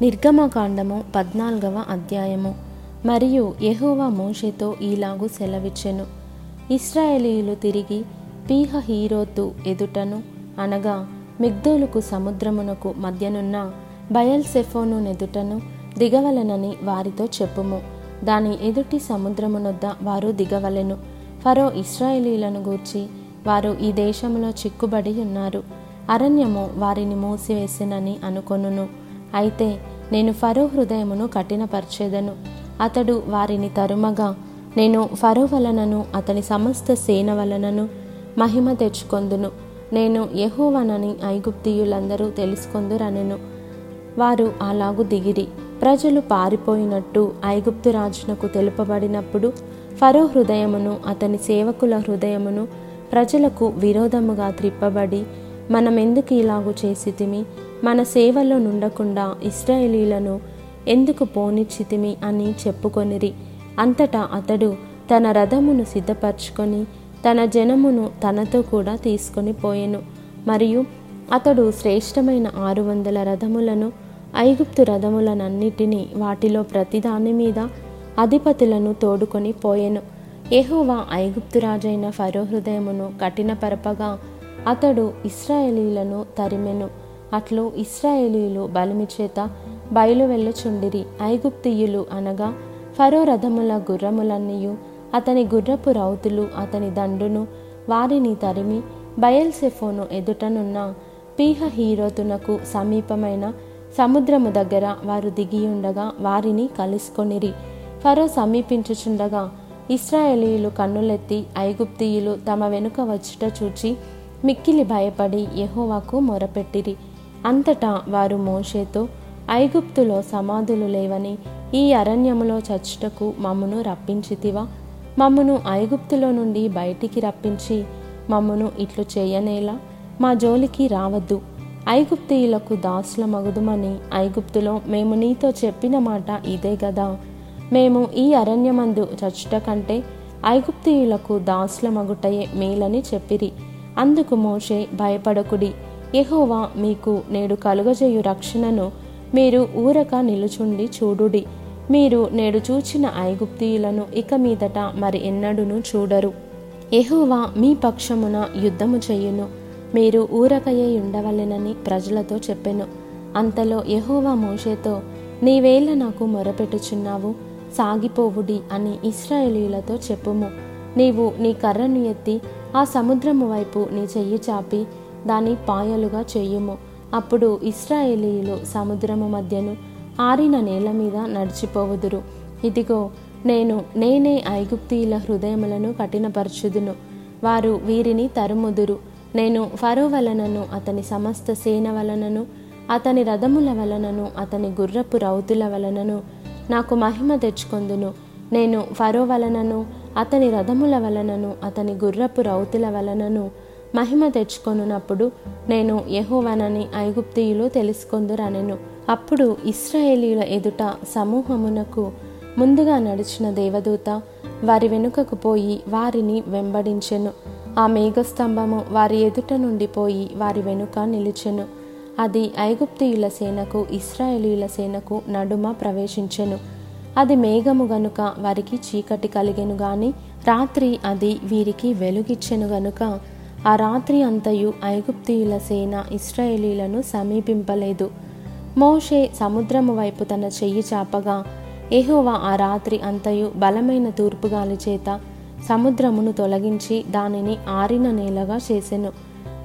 నిర్గమకాండము పద్నాలుగవ అధ్యాయము. మరియు యెహోవా మోషేతో ఈలాగు సెలవిచ్చెను. ఇస్రాయేలీయులు తిరిగి పీహ హీరోతు ఎదుటను అనగా మిగ్దోలుకు సముద్రమునకు మధ్యనున్న బయల్సెఫోను నెదుటను దిగవలెనని వారితో చెప్పుము. దాని ఎదుటి సముద్రమునొద్ద వారు దిగవలెను. ఫరో ఇస్రాయేలీలను గూర్చి వారు ఈ దేశంలో చిక్కుబడి ఉన్నారు. అరణ్యము వారిని మూసివేసినని అనుకొనును. అయితే నేను ఫరో హృదయమును కఠినపరిచేదను. అతడు వారిని తరుమగా నేను ఫరో వలనను అతని సమస్త సేన వలనను మహిమ తెచ్చుకొందును. నేను యహోవనని ఐగుప్తీయులందరూ తెలుసుకొందురనెను. వారు అలాగు దిగిరి. ప్రజలు పారిపోయినట్టు ఐగుప్తు రాజునకు తెలుపబడినప్పుడు ఫరో హృదయమును అతని సేవకుల హృదయమును ప్రజలకు విరోధముగా త్రిప్పబడి మనమెందుకు ఇలాగు చేసితిమి? మన సేవలో నుండకుండా ఇస్రాయేలీలను ఎందుకు పోనిచ్చితిమి అని చెప్పుకొనిరి. అంతటా అతడు తన రథమును సిద్ధపరచుకొని తన జనమును తనతో కూడా తీసుకొని పోయెను. మరియు అతడు శ్రేష్టమైన ఆరు వందల రథములను ఐగుప్తు రథములనన్నిటినీ వాటిలో ప్రతిదాని మీద అధిపతులను తోడుకొని పోయెను. ఏహోవా ఐగుప్తు రాజైన ఫరో హృదయమును కఠినపరపగా అతడు ఇస్రాయేలీలను తరిమెను. అట్లు ఇస్రాయేలీలు బలిమి చేత బయలు వెళ్ళుచుండిరి. ఐగుప్తియులు అనగా ఫరో రథముల గుర్రములన్నీయు అతని గుర్రపు రౌతులు అతని దండును వారిని తరిమి బయల్సెఫోను ఎదుటనున్న పీహ హీరోతునకు సమీపమైన సముద్రము దగ్గర వారు దిగియుండగా వారిని కలుసుకొనిరి. ఫరో సమీపించుచుండగా ఇస్రాయేలీలు కన్నులెత్తి ఐగుప్తీయులు తమ వెనుక వచ్చుట చూచి మిక్కిలి భయపడి యహోవాకు మొరపెట్టిరి. అంతటా వారు మోషేతో ఐగుప్తులో సమాధులు లేవని ఈ అరణ్యములో చచ్చుటకు మమ్మను రప్పించితివా? మమ్మను ఐగుప్తులో నుండి బయటికి రప్పించి మమ్మను ఇట్లు చేయనేలా? మా జోలికి రావద్దు. ఐగుప్తీయులకు దాసుల మగుదుమని ఐగుప్తులో మేము నీతో చెప్పిన మాట ఇదే గదా? మేము ఈ అరణ్యమందు చచ్చుట కంటే ఐగుప్తీయులకు దాసుల మగుటయే మేలని చెప్పిరి. అందుకు మోషే భయపడకుడి. యహోవా మీకు నేడు కలుగజేయు రక్షణను మీరు ఊరక నిలుచుండి చూడుడి. మీరు నేడు చూచిన ఐగుప్తీయులను ఇక మీదట మరి ఎన్నడూను చూడరు. యహోవా మీ పక్షమున యుద్ధము చెయ్యును మీరు ఊరకయే ఉండవలెనని ప్రజలతో చెప్పెను. అంతలో యహోవా మోషేతో నీవేళ నాకు మొరపెట్టుచున్నావు సాగిపోవుడి అని ఇస్రాయేలీలతో చెప్పుము. నీవు నీ కర్రను ఎత్తి ఆ సముద్రము వైపు నీ చెయ్యి చాపి దాని పాయలుగా చేయుము. అప్పుడు ఇస్రాయేలీలు సముద్రము మధ్యను ఆరిన నేల మీద నడిచిపోవుదురు. ఇదిగో నేను నేనే ఐగుప్తీయుల హృదయములను కఠినపరచుదును. వారు వీరిని తరుముదురు. నేను ఫరో వలనను అతని సమస్త సేన వలనను అతని రథముల వలనను అతని గుర్రపు రౌతుల వలనను నాకు మహిమ తెచ్చుకొందును. నేను ఫరో వలనను అతని రథముల వలనను అతని గుర్రపు రౌతుల వలనను మహిమ తెచ్చుకొనున్నప్పుడు నేను యహోవనని ఐగుప్తియులు తెలుసుకొందురనెను. అప్పుడు ఇస్రాయేలీల ఎదుట సమూహమునకు ముందుగా నడిచిన దేవదూత వారి వెనుకకు పోయి వారిని వెంబడించెను. ఆ మేఘస్తంభము వారి ఎదుట నుండి పోయి వారి వెనుక నిలిచెను. అది ఐగుప్తియుల సేనకు ఇస్రాయేలీల సేనకు నడుమ ప్రవేశించెను. అది మేఘము గనుక వారికి చీకటి కలిగెను గాని రాత్రి అది వీరికి వెలుగిచ్చెను గనుక ఆ రాత్రి అంతయు ఐగుప్తియుల సేన ఇస్రాయేలీలను సమీపింపలేదు. మోషే సముద్రము వైపు తన చెయ్యి చాపగా ఎహోవా ఆ రాత్రి అంతయు బలమైన తూర్పుగాలి చేత సముద్రమును తొలగించి దానిని ఆరిన నేలగా చేసెను.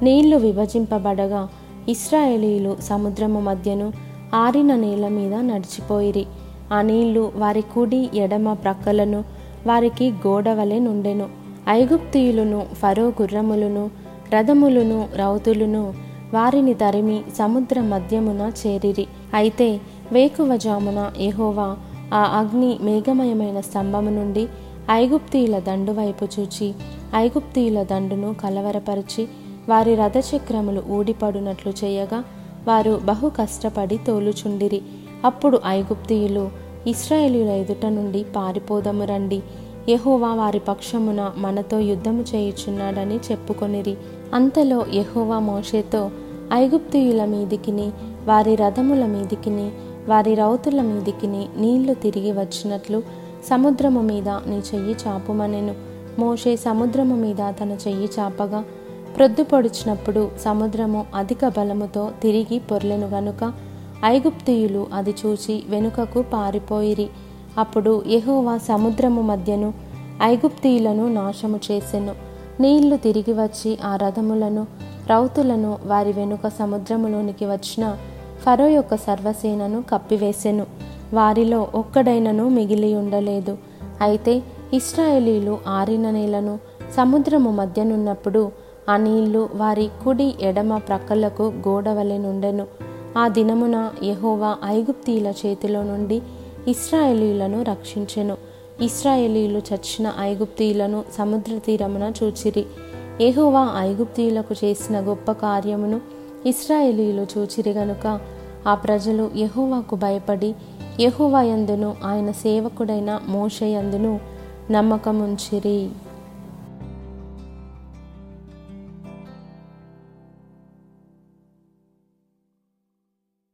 నీళ్ళు విభజింపబడగా ఇస్రాయేలీలు సముద్రము మధ్యను ఆరిన నేల మీద నడిచిపోయిరి. ఆ నీళ్ళు వారి కుడి ఎడమ ప్రక్కలను వారికి గోడవలె నుండెను. ఐగుప్తియులను ఫరో గుర్రములను రథములను రౌతులను వారిని తరిమి సముద్ర మధ్యమున చేరిరి. అయితే వేకువజామున ఎహోవా ఆ అగ్ని మేఘమయమైన స్తంభము నుండి ఐగుప్తీయుల దండు వైపు చూచి ఐగుప్తీయుల దండును కలవరపరిచి వారి రథచక్రములు ఊడిపడునట్లు చేయగా వారు బహు కష్టపడి తోలుచుండిరి. అప్పుడు ఐగుప్తీయులు ఇస్రాయేలీల ఎదుట నుండి పారిపోదము రండి. యహోవా వారి పక్షమున మనతో యుద్ధము చేయుచున్నాడని చెప్పుకొనిరి. అంతలో యహోవా మోషేతో ఐగుప్తియుల మీదికిని వారి రథముల మీదికిని వారి రౌతుల మీదికి నీళ్ళు తిరిగి వచ్చినట్లు సముద్రము మీద నీ చెయ్యి చాపుమనెను. మోషే సముద్రము మీద తన చెయ్యి చాపగా ప్రొద్దు పొడిచినప్పుడు సముద్రము అధిక బలముతో తిరిగి పొర్లెను గనుక ఐగుప్తియులు అది చూచి వెనుకకు పారిపోయిరి. అప్పుడు యహోవా సముద్రము మధ్యను ఐగుప్తీయులను నాశము చేసెను. నీళ్ళు తిరిగి వచ్చి ఆ రథములను రౌతులను వారి వెనుక సముద్రములోనికి వచ్చిన ఫరో యొక్క సర్వసేనను కప్పివేసెను. వారిలో ఒక్కడైనను మిగిలి ఉండలేదు. అయితే ఇస్రాయేలీలు ఆరిన నేలను సముద్రము మధ్యనున్నప్పుడు ఆ నీళ్ళు వారి కుడి ఎడమ ప్రక్కలకు గోడవలెనుండెను ఆ దినమున యహోవా ఐగుప్తీయుల చేతిలో నుండి ఇస్రాయేలీలను రక్షించెను. ఇస్రాయేలీలు చచ్చిన ఐగుప్తీయులను సముద్ర తీరమున చూచిరి. యెహోవా ఐగుప్తీయులకు చేసిన గొప్ప కార్యమును ఇస్రాయేలీలు చూచిరి గనుక ఆ ప్రజలు యహోవాకు భయపడి యహోవా యందును ఆయన సేవకుడైన మోషయందును నమ్మకముంచిరి.